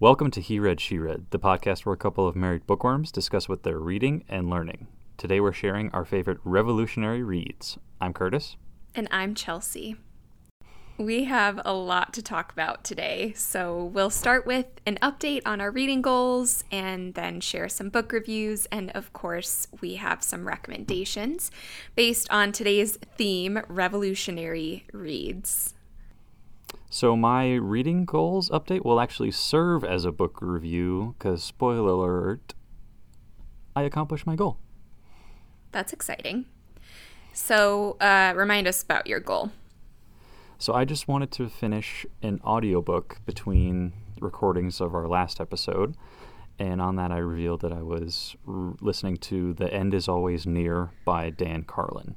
Welcome to He Read, She Read, the podcast where a couple of married bookworms discuss what they're reading and learning. Today we're sharing our favorite revolutionary reads. I'm Curtis. And I'm Chelsea. We have a lot to talk about today, so we'll start with an update on our reading goals and then share some book reviews. And of course, we have some recommendations based on today's theme revolutionary reads. So, my reading goals update will actually serve as a book review because, spoiler alert, I accomplished my goal. That's exciting. So, uh, remind us about your goal. So I just wanted to finish an audiobook between recordings of our last episode. And on that, I revealed that I was r- listening to The End is Always Near by Dan Carlin.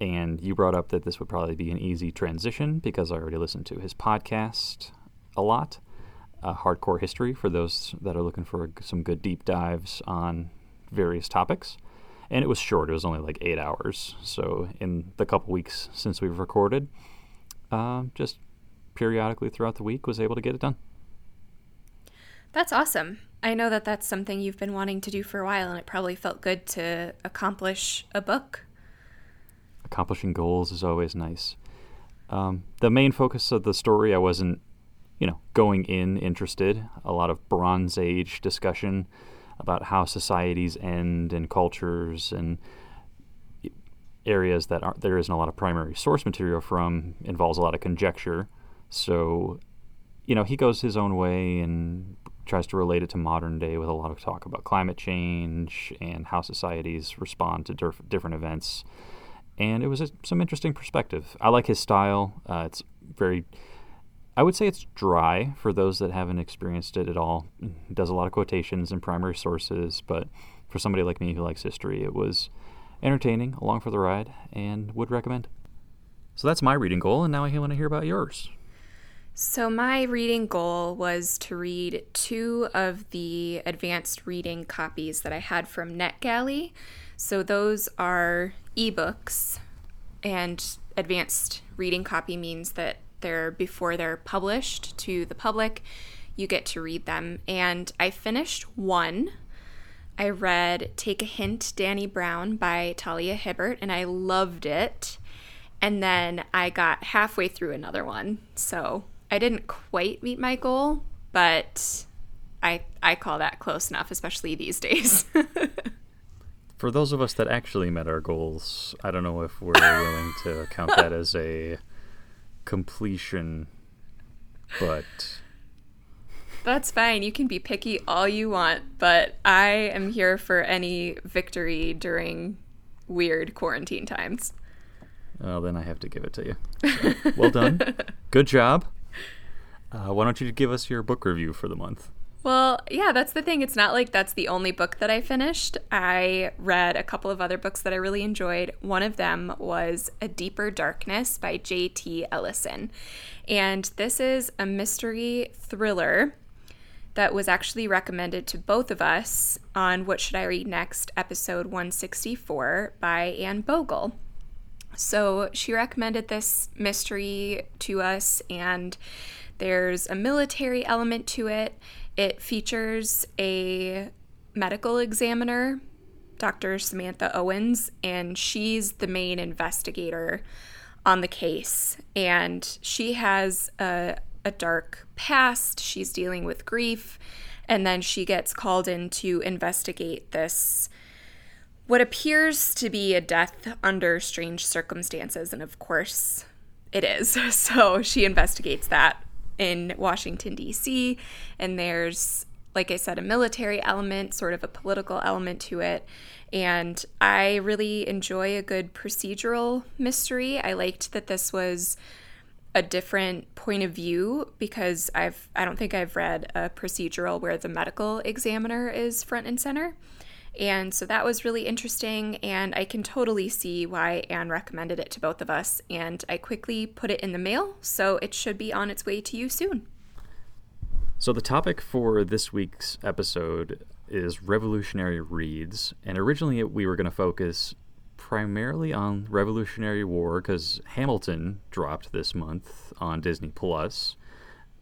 And you brought up that this would probably be an easy transition because I already listened to his podcast a lot. Uh, Hardcore History for those that are looking for some good deep dives on various topics. And it was short, it was only like eight hours. So, in the couple weeks since we've recorded, uh, just periodically throughout the week was able to get it done. That's awesome. I know that that's something you've been wanting to do for a while, and it probably felt good to accomplish a book. Accomplishing goals is always nice. Um, the main focus of the story, I wasn't, you know, going in interested. A lot of Bronze Age discussion about how societies end and cultures and areas that aren't, there isn't a lot of primary source material from involves a lot of conjecture. So, you know, he goes his own way and tries to relate it to modern day with a lot of talk about climate change and how societies respond to diff- different events. And it was a, some interesting perspective. I like his style. Uh, it's very, I would say it's dry for those that haven't experienced it at all. He does a lot of quotations and primary sources, but for somebody like me who likes history, it was entertaining, along for the ride, and would recommend. So that's my reading goal, and now I want to hear about yours. So, my reading goal was to read two of the advanced reading copies that I had from NetGalley. So, those are ebooks, and advanced reading copy means that they're before they're published to the public, you get to read them. And I finished one I read Take a Hint, Dani Brown by Talia Hibbert, and I loved it. And then I got halfway through another one. So I didn't quite meet my goal, but I, I call that close enough, especially these days. For those of us that actually met our goals, I don't know if we're willing to count that as a completion, but that's fine. You can be picky all you want, but I am here for any victory during weird quarantine times. Well, then I have to give it to you. So, well done. Good job. Uh, why don't you give us your book review for the month? Well, yeah, that's the thing. It's not like that's the only book that I finished. I read a couple of other books that I really enjoyed. One of them was A Deeper Darkness by J.T. Ellison. And this is a mystery thriller that was actually recommended to both of us on What Should I Read Next, episode 164 by Anne Bogel. So she recommended this mystery to us, and there's a military element to it. It features a medical examiner, Dr. Samantha Owens, and she's the main investigator on the case. And she has a a dark past. She's dealing with grief. And then she gets called in to investigate this, what appears to be a death under strange circumstances. And of course, it is. So she investigates that in Washington, D.C. And there's, like I said, a military element, sort of a political element to it. And I really enjoy a good procedural mystery. I liked that this was a different point of view because I've I don't think I've read a procedural where the medical examiner is front and center. And so that was really interesting and I can totally see why Anne recommended it to both of us and I quickly put it in the mail, so it should be on its way to you soon. So the topic for this week's episode is revolutionary reads and originally we were going to focus primarily on Revolutionary War because Hamilton dropped this month on Disney Plus,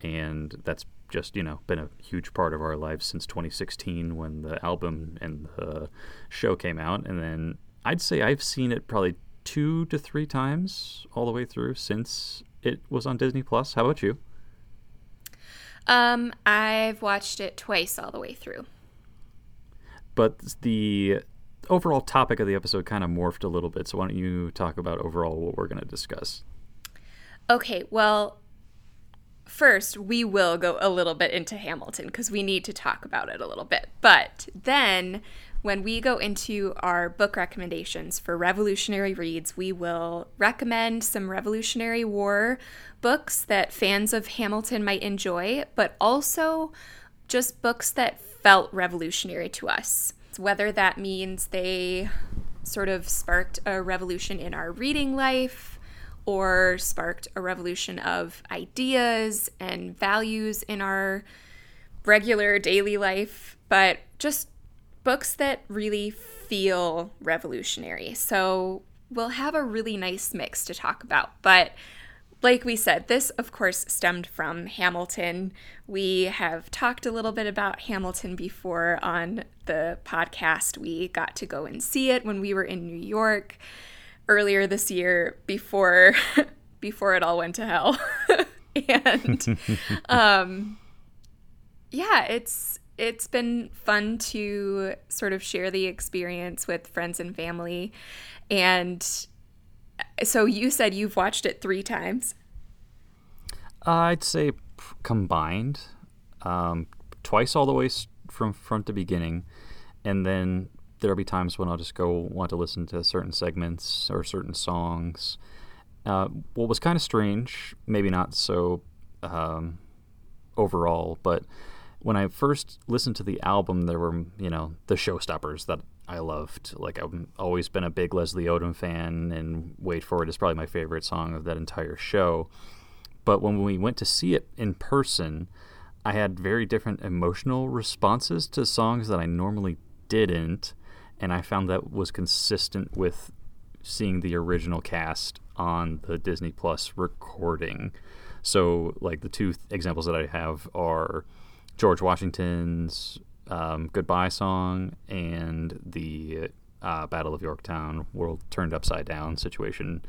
and that's just you know been a huge part of our lives since 2016 when the album and the show came out, and then I'd say I've seen it probably two to three times all the way through since it was on Disney Plus. How about you? Um, I've watched it twice all the way through. But the overall topic of the episode kind of morphed a little bit. So why don't you talk about overall what we're going to discuss? Okay, well, first we will go a little bit into Hamilton because we need to talk about it a little bit. But then when we go into our book recommendations for revolutionary reads, we will recommend some Revolutionary War books that fans of Hamilton might enjoy, but also just books that felt revolutionary to us. Whether that means they sort of sparked a revolution in our reading life or sparked a revolution of ideas and values in our regular daily life, but just books that really feel revolutionary. So we'll have a really nice mix to talk about. But like we said, this, of course, stemmed from Hamilton. We have talked a little bit about Hamilton before on the podcast. We got to go and see it when we were in New York earlier this year before before it all went to hell. and um yeah, it's it's been fun to sort of share the experience with friends and family. And so you said you've watched it three times. Uh, I'd say combined, um, twice all the way from front to beginning, and then there'll be times when I'll just go want to listen to certain segments or certain songs. Uh, what was kind of strange, maybe not so um, overall, but when I first listened to the album, there were you know the showstoppers that I loved. Like I've always been a big Leslie Odom fan, and "Wait for It" is probably my favorite song of that entire show. But when we went to see it in person, I had very different emotional responses to songs that I normally didn't, and I found that was consistent with seeing the original cast on the Disney Plus recording. So, like the two th- examples that I have are George Washington's um, Goodbye song and the uh, Battle of Yorktown World Turned Upside Down situation,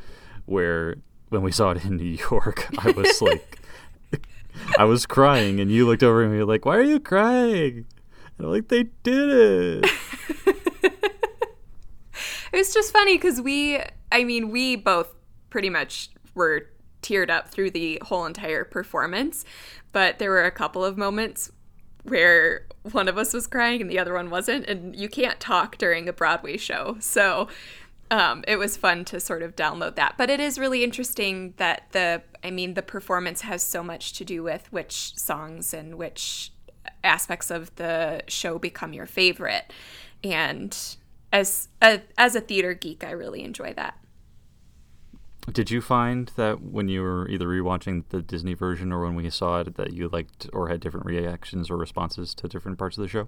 where when we saw it in New York, I was like, I was crying, and you looked over at me like, "Why are you crying?" And I'm like, "They did it." it was just funny because we, I mean, we both pretty much were teared up through the whole entire performance, but there were a couple of moments where one of us was crying and the other one wasn't, and you can't talk during a Broadway show. So um, it was fun to sort of download that. But it is really interesting that the, I mean, the performance has so much to do with which songs and which aspects of the show become your favorite. And as a, as a theater geek, I really enjoy that. Did you find that when you were either rewatching the Disney version or when we saw it that you liked or had different reactions or responses to different parts of the show?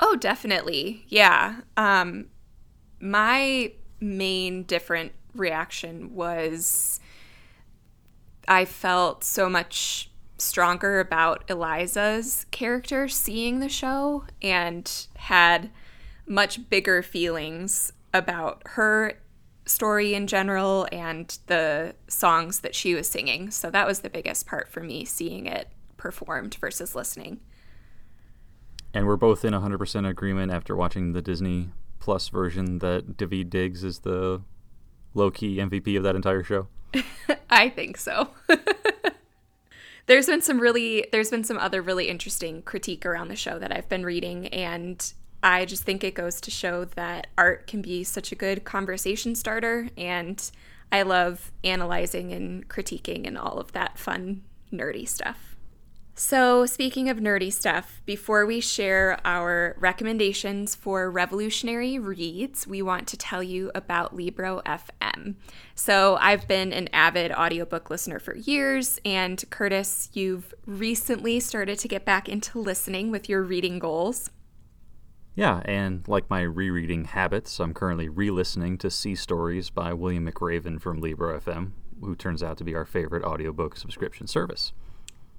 Oh, definitely. Yeah. Um, my main different reaction was I felt so much stronger about Eliza's character seeing the show and had much bigger feelings about her story in general and the songs that she was singing. So that was the biggest part for me seeing it performed versus listening. And we're both in 100% agreement after watching the Disney Plus version that Daveed Diggs is the low key MVP of that entire show. I think so. there's been some really there's been some other really interesting critique around the show that I've been reading and I just think it goes to show that art can be such a good conversation starter. And I love analyzing and critiquing and all of that fun, nerdy stuff. So, speaking of nerdy stuff, before we share our recommendations for revolutionary reads, we want to tell you about Libro FM. So, I've been an avid audiobook listener for years, and Curtis, you've recently started to get back into listening with your reading goals. Yeah, and like my rereading habits, I'm currently re listening to Sea Stories by William McRaven from Libro FM, who turns out to be our favorite audiobook subscription service.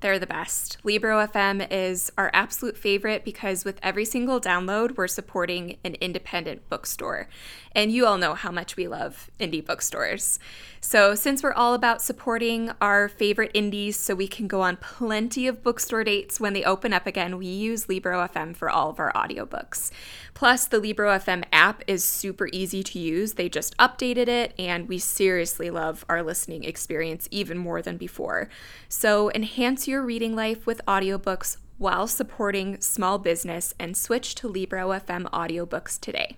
They're the best. Libro FM is our absolute favorite because with every single download, we're supporting an independent bookstore. And you all know how much we love indie bookstores. So, since we're all about supporting our favorite indies so we can go on plenty of bookstore dates when they open up again, we use Libro FM for all of our audiobooks. Plus, the Libro FM app is super easy to use. They just updated it, and we seriously love our listening experience even more than before. So, enhance your reading life with audiobooks while supporting small business and switch to Libro FM audiobooks today.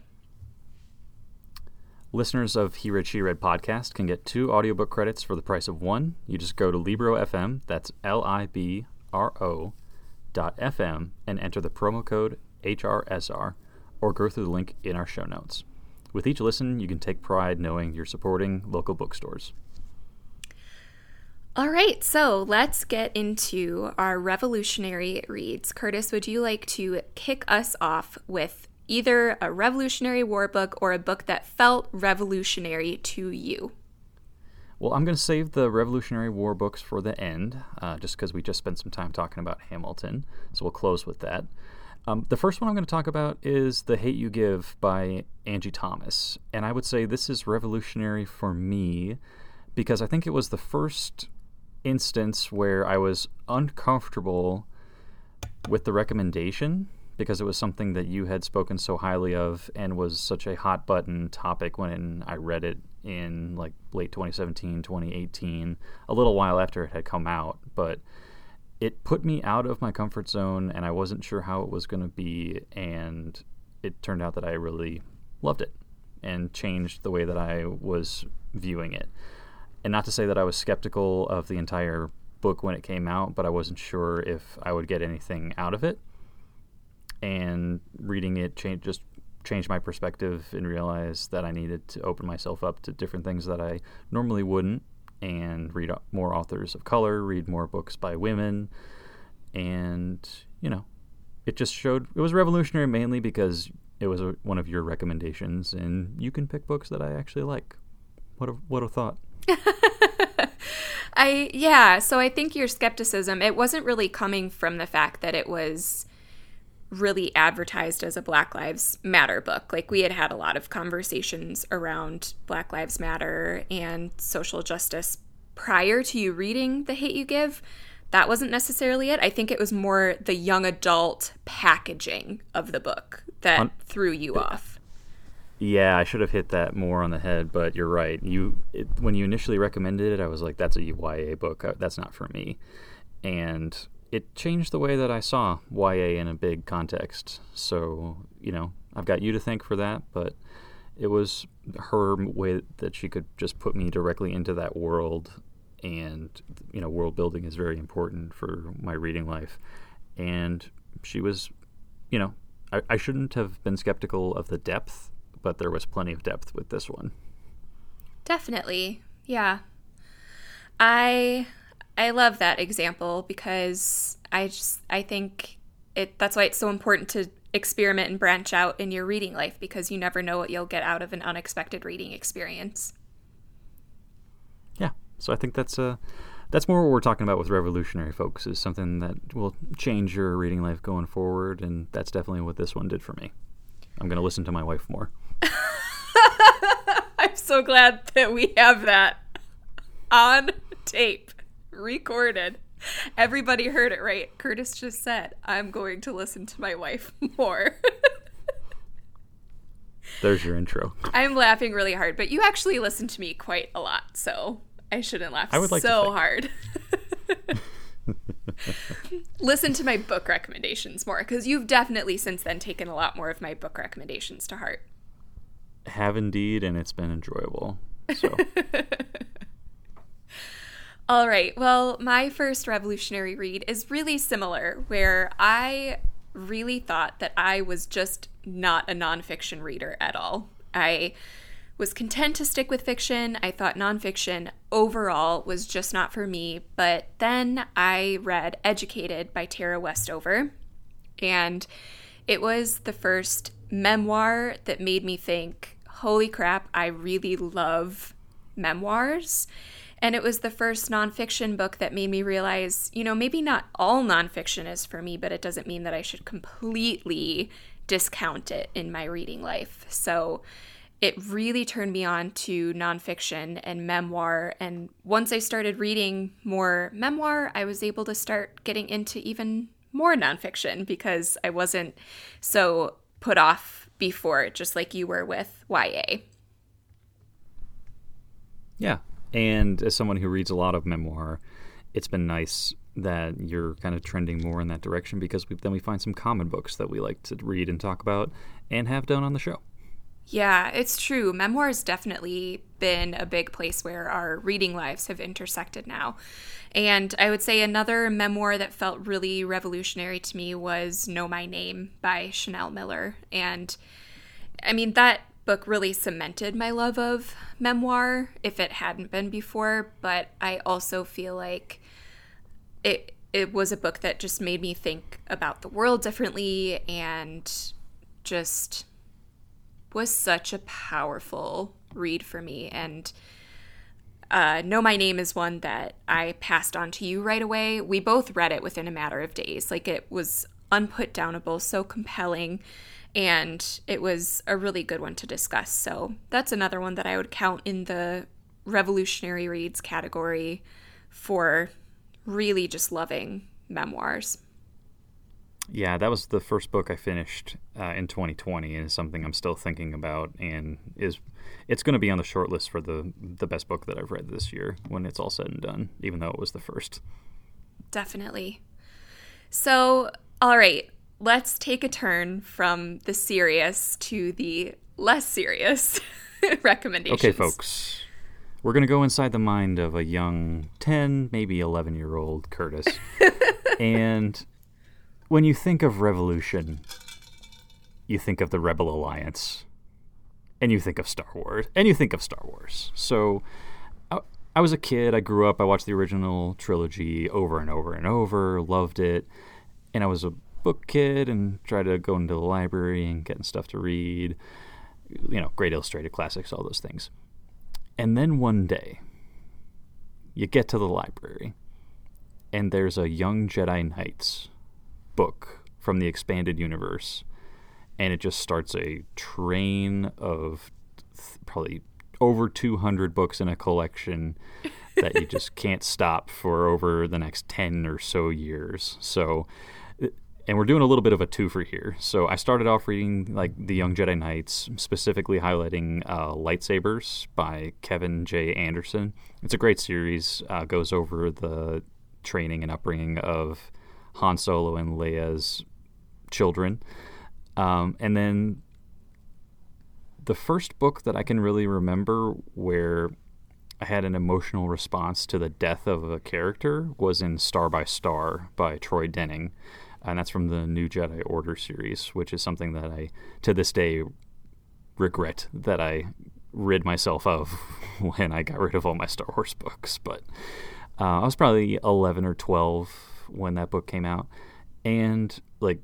Listeners of He Read, She Read podcast can get two audiobook credits for the price of one. You just go to Libro FM, that's L I B R O dot FM, and enter the promo code HRSR, or go through the link in our show notes. With each listen, you can take pride knowing you're supporting local bookstores. All right, so let's get into our revolutionary reads. Curtis, would you like to kick us off with either a Revolutionary War book or a book that felt revolutionary to you. Well, I'm going to save the Revolutionary War books for the end, uh, just because we just spent some time talking about Hamilton. So we'll close with that. Um, the first one I'm going to talk about is The Hate You Give by Angie Thomas. And I would say this is revolutionary for me because I think it was the first instance where I was uncomfortable with the recommendation because it was something that you had spoken so highly of and was such a hot button topic when I read it in like late 2017, 2018, a little while after it had come out. But it put me out of my comfort zone and I wasn't sure how it was going to be. And it turned out that I really loved it and changed the way that I was viewing it. And not to say that I was skeptical of the entire book when it came out, but I wasn't sure if I would get anything out of it and reading it changed just changed my perspective and realized that I needed to open myself up to different things that I normally wouldn't and read more authors of color, read more books by women, and you know, it just showed it was revolutionary mainly because it was a, one of your recommendations, and you can pick books that I actually like. What a what a thought. I yeah, so I think your skepticism it wasn't really coming from the fact that it was really advertised as a Black Lives Matter book. Like we had had a lot of conversations around Black Lives Matter and social justice prior to you reading The Hate You Give. That wasn't necessarily it. I think it was more the young adult packaging of the book that threw you off. Yeah, I should have hit that more on the head, but you're right. You it, when you initially recommended it, I was like, "That's a YA book. Uh, that's not for me." And it changed the way that I saw YA in a big context. So, you know, I've got you to thank for that, but it was her way that she could just put me directly into that world. And, you know, world building is very important for my reading life. And she was, you know, I, I shouldn't have been skeptical of the depth, but there was plenty of depth with this one. Definitely. Yeah. I I love that example because I just I think it that's why it's so important to experiment and branch out in your reading life because you never know what you'll get out of an unexpected reading experience. Yeah. So I think that's uh that's more what we're talking about with revolutionary folks is something that will change your reading life going forward and that's definitely what this one did for me. I'm going to listen to my wife more. I'm so glad that we have that on tape recorded. Everybody heard it right. Curtis just said, I'm going to listen to my wife more. There's your intro. I'm laughing really hard, but you actually listen to me quite a lot, so I shouldn't laugh I would like so hard. listen to my book recommendations more because you've definitely since then taken a lot more of my book recommendations to heart. Have indeed, and it's been enjoyable. So All right. Well, my first revolutionary read is really similar, where I really thought that I was just not a nonfiction reader at all. I was content to stick with fiction. I thought nonfiction overall was just not for me. But then I read Educated by Tara Westover, and it was the first memoir that made me think, holy crap, I really love memoirs And it was the first nonfiction book that made me realize, you know, maybe not all nonfiction is for me, but it doesn't mean that I should completely discount it in my reading life. So it really turned me on to nonfiction and memoir. And once I started reading more memoir, I was able to start getting into even more nonfiction because I wasn't so put off before, just like you were with YA. Yeah. And as someone who reads a lot of memoir, it's been nice that you're kind of trending more in that direction because we, then we find some common books that we like to read and talk about and have done on the show. Yeah, it's true. Memoir has definitely been a big place where our reading lives have intersected now. And I would say another memoir that felt really revolutionary to me was Know My Name by Chanel Miller. And I mean, that book really cemented my love of memoir if it hadn't been before, but I also feel like it it was a book that just made me think about the world differently and just was such a powerful read for me. And uh, know my name is one that i passed on to you right away. We both read it within a matter of days. Like it was unputdownable so compelling and it was a really good one to discuss. So that's another one that i would count in the revolutionary reads category for really just loving memoirs. Yeah, that was the first book I finished uh, in 2020, and is something I'm still thinking about, and is it's going to be on the short list for the the best book that I've read this year when it's all said and done, even though it was the first. Definitely. So, all right, let's take a turn from the serious to the less serious recommendations. Okay, folks. We're going to go inside the mind of a young 10, maybe 11 year old Curtis. and when you think of revolution, you think of the Rebel Alliance. And you think of Star Wars. And you think of Star Wars. So I, I was a kid. I grew up. I watched the original trilogy over and over and over, loved it. And I was a book kid and tried to go into the library and getting stuff to read. You know, great illustrated classics, all those things. And then one day, you get to the library, and there's a Young Jedi Knights book from the expanded universe, and it just starts a train of th- probably over 200 books in a collection that you just can't stop for over the next 10 or so years. So and we're doing a little bit of a twofer here. So I started off reading like the Young Jedi Knights, specifically highlighting uh, Lightsabers by Kevin J. Anderson. It's a great series. Uh, goes over the training and upbringing of Han Solo and Leia's children, um, and then the first book that I can really remember where I had an emotional response to the death of a character was in Star by Star by Troy Denning and that's from the New Jedi Order series, which is something that I, to this day, regret that I rid myself of when I got rid of all my Star Wars books. But uh, I was probably 11 or 12 when that book came out. And like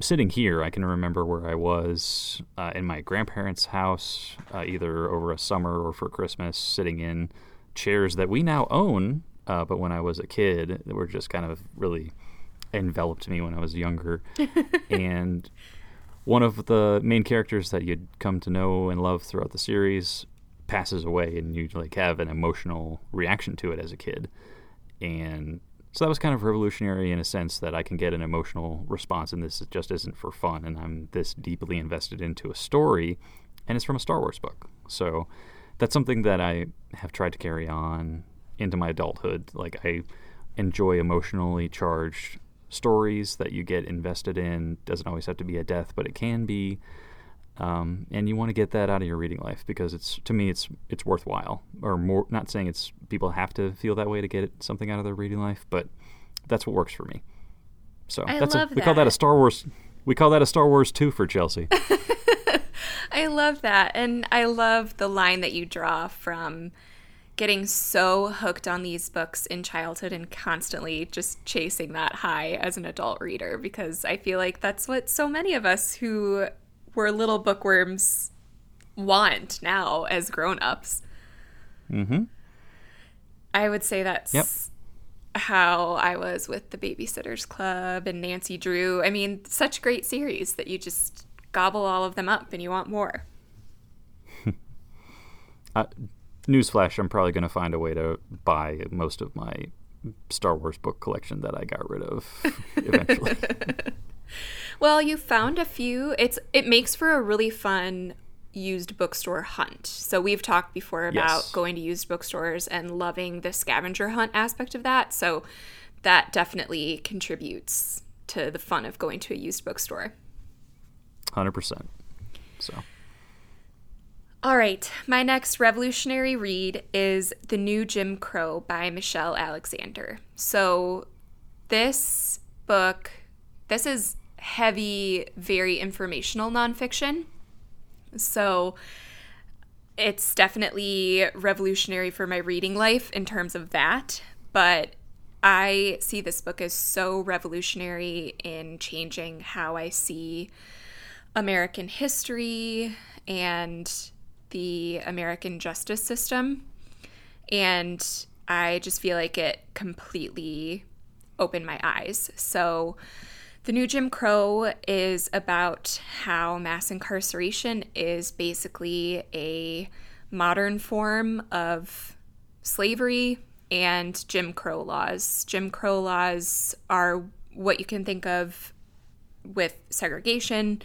sitting here, I can remember where I was uh, in my grandparents' house, uh, either over a summer or for Christmas, sitting in chairs that we now own. Uh, but when I was a kid, they were just kind of really enveloped me when I was younger. and one of the main characters that you'd come to know and love throughout the series passes away and you like have an emotional reaction to it as a kid. And so that was kind of revolutionary in a sense that I can get an emotional response and this just isn't for fun and I'm this deeply invested into a story and it's from a Star Wars book. So that's something that I have tried to carry on into my adulthood. Like I enjoy emotionally charged stories that you get invested in. Doesn't always have to be a death, but it can be. Um, and you want to get that out of your reading life because it's to me it's it's worthwhile. Or more, not saying it's people have to feel that way to get something out of their reading life, but that's what works for me. So I that's a, we call that a Star Wars. We call that a Star Wars two for Chelsea. I love that, and I love the line that you draw from getting so hooked on these books in childhood and constantly just chasing that high as an adult reader because I feel like that's what so many of us who were little bookworms want now as grown-ups. Mhm. I would say that's Yep. how I was with the Babysitters Club and Nancy Drew. I mean, such great series that you just gobble all of them up and you want more. Uh, newsflash: I'm probably going to find a way to buy most of my Star Wars book collection that I got rid of eventually. Well, you found a few. It's it makes for a really fun used bookstore hunt. So we've talked before about Yes. going to used bookstores and loving the scavenger hunt aspect of that. So that definitely contributes to the fun of going to a used bookstore. Hundred percent. So All right, my next revolutionary read is The New Jim Crow by Michelle Alexander. So, this book, this is heavy, very informational nonfiction. So, it's definitely revolutionary for my reading life in terms of that. But I see this book as so revolutionary in changing how I see American history and the American justice system. And I just feel like it completely opened my eyes. So, The New Jim Crow is about how mass incarceration is basically a modern form of slavery and Jim Crow laws. Jim Crow laws are what you can think of with segregation,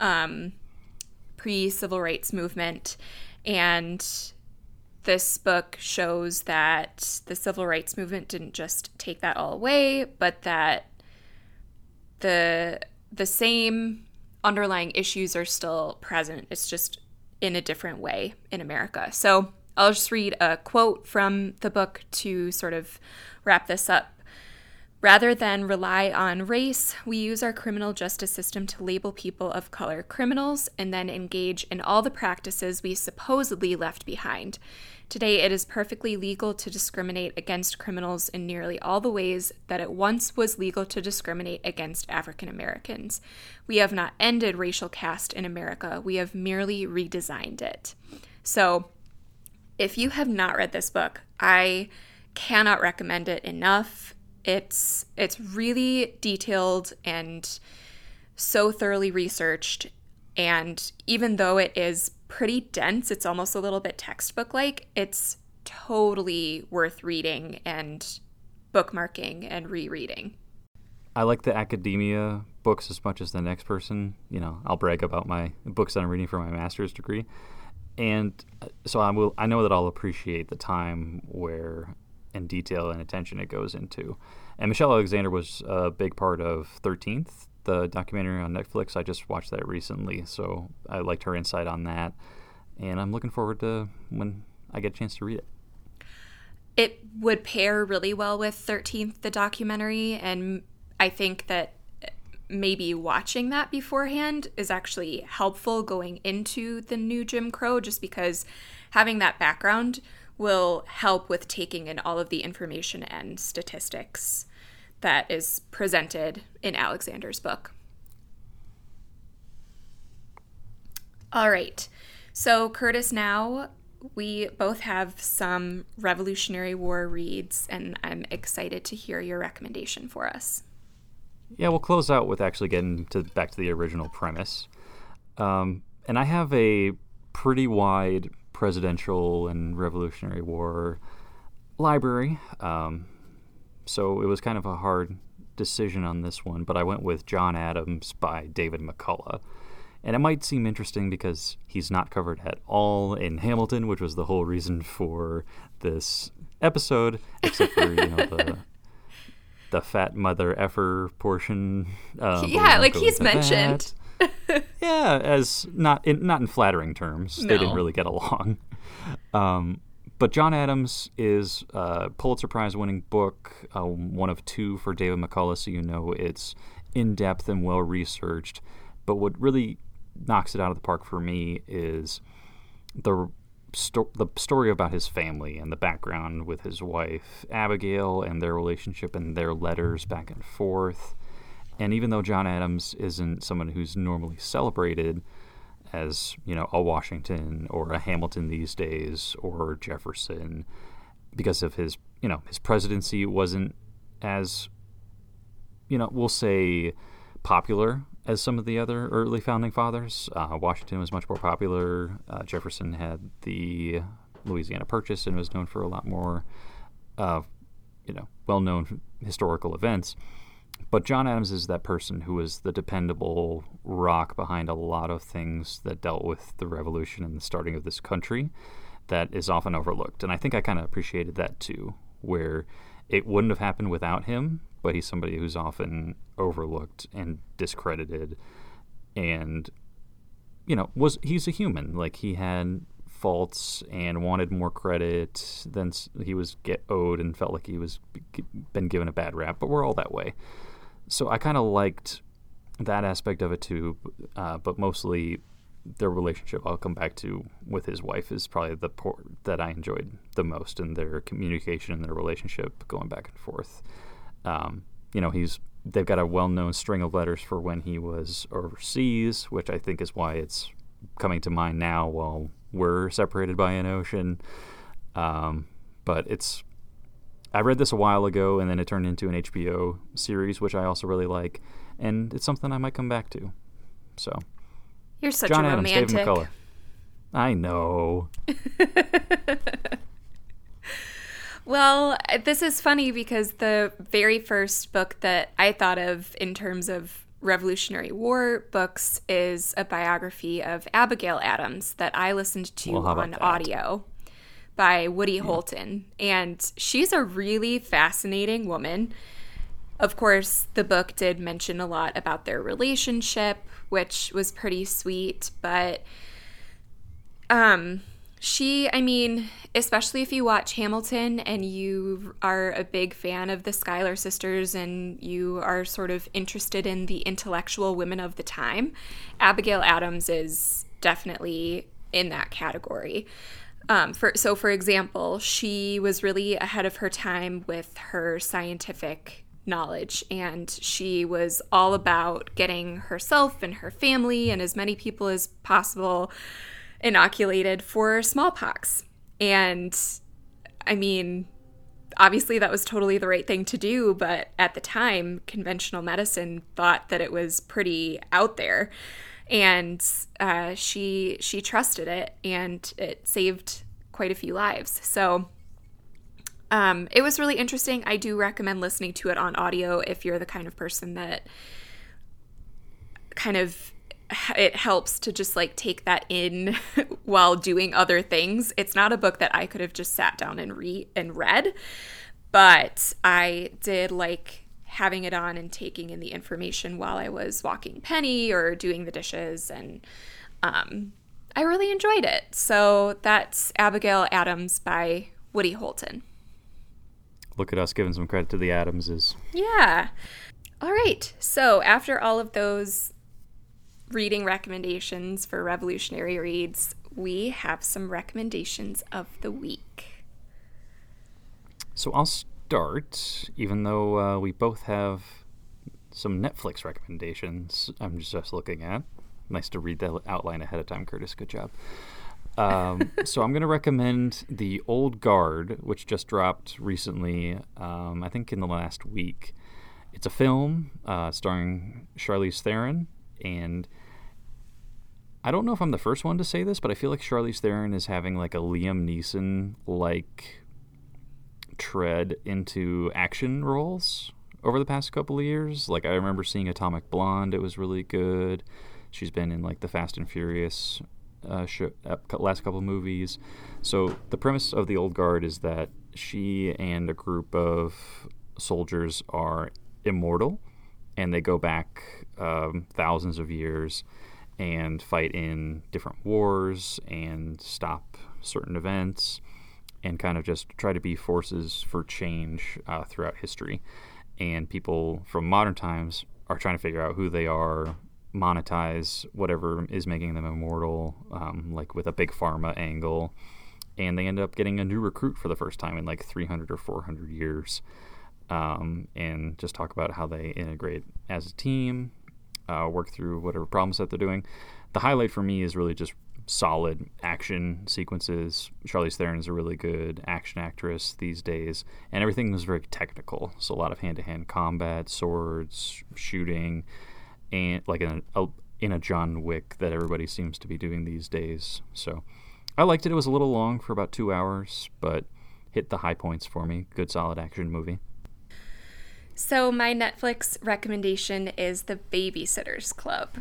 um, pre civil rights movement. And this book shows that the civil rights movement didn't just take that all away, but that the the same underlying issues are still present. It's just in a different way in America. So I'll just read a quote from the book to sort of wrap this up. Rather than rely on race, we use our criminal justice system to label people of color criminals and then engage in all the practices we supposedly left behind. Today, it is perfectly legal to discriminate against criminals in nearly all the ways that it once was legal to discriminate against African Americans. We have not ended racial caste in America, we have merely redesigned it. So, if you have not read this book, I cannot recommend it enough. It's it's really detailed and so thoroughly researched and even though it is pretty dense, it's almost a little bit textbook like, it's totally worth reading and bookmarking and rereading. I like the academia books as much as the next person. You know, I'll brag about my books that I'm reading for my master's degree, and uh, so I will. I know that I'll appreciate the time where and detail and attention it goes into. And Michelle Alexander was a big part of Thirteenth, the documentary on Netflix. I just watched that recently, so I liked her insight on that, and I'm looking forward to when I get a chance to read it. It would pair really well with 13th, the documentary, and I think that maybe watching that beforehand is actually helpful going into the new Jim Crow, just because having that background will help with taking in all of the information and statistics that is presented in Alexander's book. All right. So, Curtis, now we both have some Revolutionary War reads, and I'm excited to hear your recommendation for us. Yeah, we'll close out with actually getting to back to the original premise. Um, and I have a pretty wide presidential and Revolutionary War library. Um, so it was kind of a hard decision on this one, but I went with John Adams by David McCullough. And it might seem interesting because he's not covered at all in Hamilton, which was the whole reason for this episode, except for you know the the fat mother effer portion. Um, yeah, like he's mentioned. Yeah, as not in not in flattering terms. They didn't really get along. Um, but John Adams is a Pulitzer Prize winning book, uh, one of two for David McCullough, so you know it's in depth and well researched. But what really knocks it out of the park for me is the sto- the story about his family and the background with his wife Abigail and their relationship and their letters back and forth. And even though John Adams isn't someone who's normally celebrated as, you know, a Washington or a Hamilton these days or Jefferson, because of his you know his presidency wasn't as you know we'll say popular as some of the other early founding fathers. Uh, Washington was much more popular. Uh, Jefferson had the Louisiana Purchase and was known for a lot more, uh, you know, well-known historical events. But John Adams is that person who was the dependable rock behind a lot of things that dealt with the revolution and the starting of this country that is often overlooked. And I think I kind of appreciated that too, where it wouldn't have happened without him, but he's somebody who's often overlooked and discredited and you know was he's a human like he had faults and wanted more credit than he was get owed and felt like he was been given a bad rap but we're all that way so i kind of liked that aspect of it too uh, but mostly their relationship I'll come back to with his wife is probably the part that I enjoyed the most and their communication and their relationship going back and forth. Um, you know, he's they've got a well-known string of letters for when he was overseas, which I think is why it's coming to mind now while we're separated by an ocean. Um, but it's I read this a while ago, and then it turned into an HBO series, which I also really like, and it's something I might come back to. So, you're such John a Adams, romantic. David McCullough. I know. Well, this is funny because the very first book that I thought of in terms of Revolutionary War books is a biography of Abigail Adams that I listened to Well, on that? audio by Woody Holton. And she's a really fascinating woman. Of course, the book did mention a lot about their relationship, which was pretty sweet, but um she, I mean, especially if you watch Hamilton and you are a big fan of the Schuyler sisters and you are sort of interested in the intellectual women of the time, Abigail Adams is definitely in that category. Um, for, so, for example, she was really ahead of her time with her scientific knowledge, and she was all about getting herself and her family and as many people as possible inoculated for smallpox. And I mean, obviously that was totally the right thing to do, but at the time, conventional medicine thought that it was pretty out there. And uh, she she trusted it, and it saved quite a few lives. So um, it was really interesting. I do recommend listening to it on audio if you're the kind of person that kind of it helps to just like take that in while doing other things. It's not a book that I could have just sat down and read and read, but I did like having it on and taking in the information while I was walking Penny or doing the dishes and um, I really enjoyed it. So that's Abigail Adams by Woody Holton. Look at us giving some credit to the Adamses. Yeah. All right. So after all of those reading recommendations for revolutionary reads, we have some recommendations of the week. So I'll start, even though uh, we both have some Netflix recommendations. I'm just looking at. Nice to read the outline ahead of time, Curtis. Good job. Um, so I'm going to recommend The Old Guard, which just dropped recently. Um, I think in the last week. It's a film uh, starring Charlize Theron, and I don't know if I'm the first one to say this, but I feel like Charlize Theron is having like a Liam Neeson like tread into action roles over the past couple of years. Like I remember seeing Atomic Blonde; it was really good. She's been in like the Fast and Furious uh, show, uh, last couple movies. So the premise of the Old Guard is that she and a group of soldiers are immortal, and they go back um, thousands of years and fight in different wars and stop certain events and kind of just try to be forces for change uh, throughout history. And people from modern times are trying to figure out who they are, monetize whatever is making them immortal, um, like with a big pharma angle. And they end up getting a new recruit for the first time in like 300 or 400 years. Um, and just talk about how they integrate as a team, uh, work through whatever problems that they're doing. The highlight for me is really just solid action sequences. Charlize Theron is a really good action actress these days, and everything was very technical. So a lot of hand-to-hand combat, swords, shooting, and like in a, in a John Wick that everybody seems to be doing these days. So I liked it. It was a little long for about two hours, but hit the high points for me. Good, solid action movie. So my Netflix recommendation is The Babysitters Club.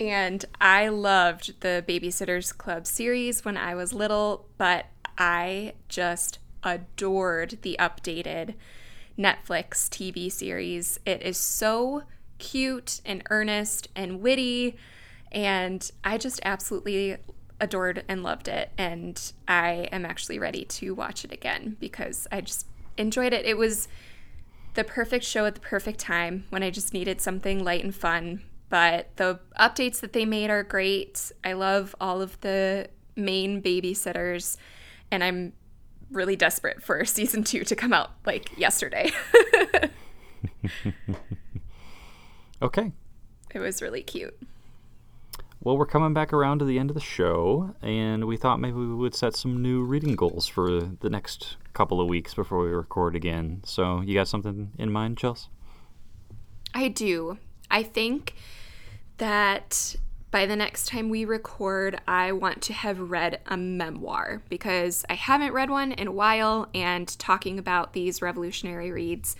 And I loved the Babysitters Club series when I was little, but I just adored the updated Netflix TV series. It is so cute and earnest and witty, and I just absolutely adored and loved it. And I am actually ready to watch it again because I just enjoyed it. It was the perfect show at the perfect time when I just needed something light and fun but the updates that they made are great. I love all of the main babysitters, and I'm really desperate for season two to come out like yesterday. okay. It was really cute. Well, we're coming back around to the end of the show, and we thought maybe we would set some new reading goals for the next couple of weeks before we record again. So, you got something in mind, Chels? I do. I think that by the next time we record, I want to have read a memoir because I haven't read one in a while, and talking about these revolutionary reads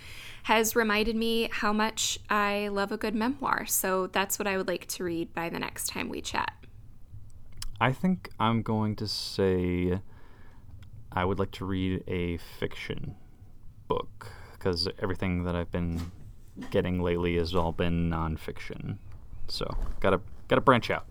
has reminded me how much I love a good memoir. So that's what I would like to read by the next time we chat. I think I'm going to say I would like to read a fiction book because everything that I've been getting lately has all been nonfiction. So gotta gotta branch out.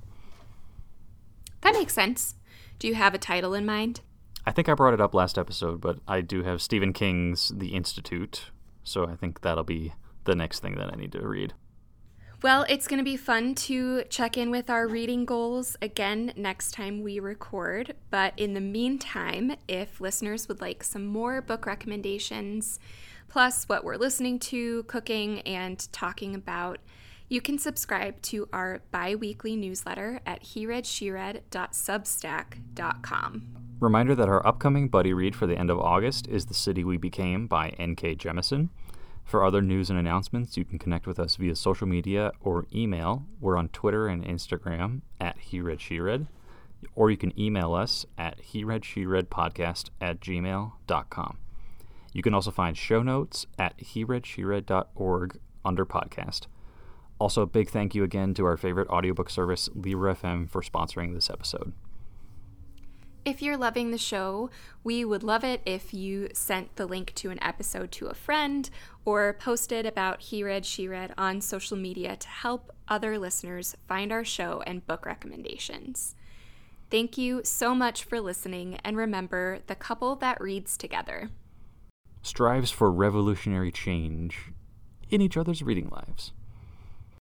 That makes sense. Do you have a title in mind? I think I brought it up last episode, but I do have Stephen King's The Institute, so I think that'll be the next thing that I need to read. Well, it's going to be fun to check in with our reading goals again next time we record. But in the meantime, if listeners would like some more book recommendations, plus what we're listening to, cooking, and talking about, you can subscribe to our bi weekly newsletter at hereadsheread.substack.com. Reminder that our upcoming buddy read for the end of August is The City We Became by N.K. Jemisin. For other news and announcements, you can connect with us via social media or email. We're on Twitter and Instagram at HeReadSheRead, or you can email us at HeReadSheReadPodcast at gmail.com. You can also find show notes at HeReadSheRead.org under podcast. Also, a big thank you again to our favorite audiobook service, Libro FM, for sponsoring this episode. If you're loving the show, we would love it if you sent the link to an episode to a friend or posted about He Read, She Read on social media to help other listeners find our show and book recommendations. Thank you so much for listening, and remember the couple that reads together strives for revolutionary change in each other's reading lives.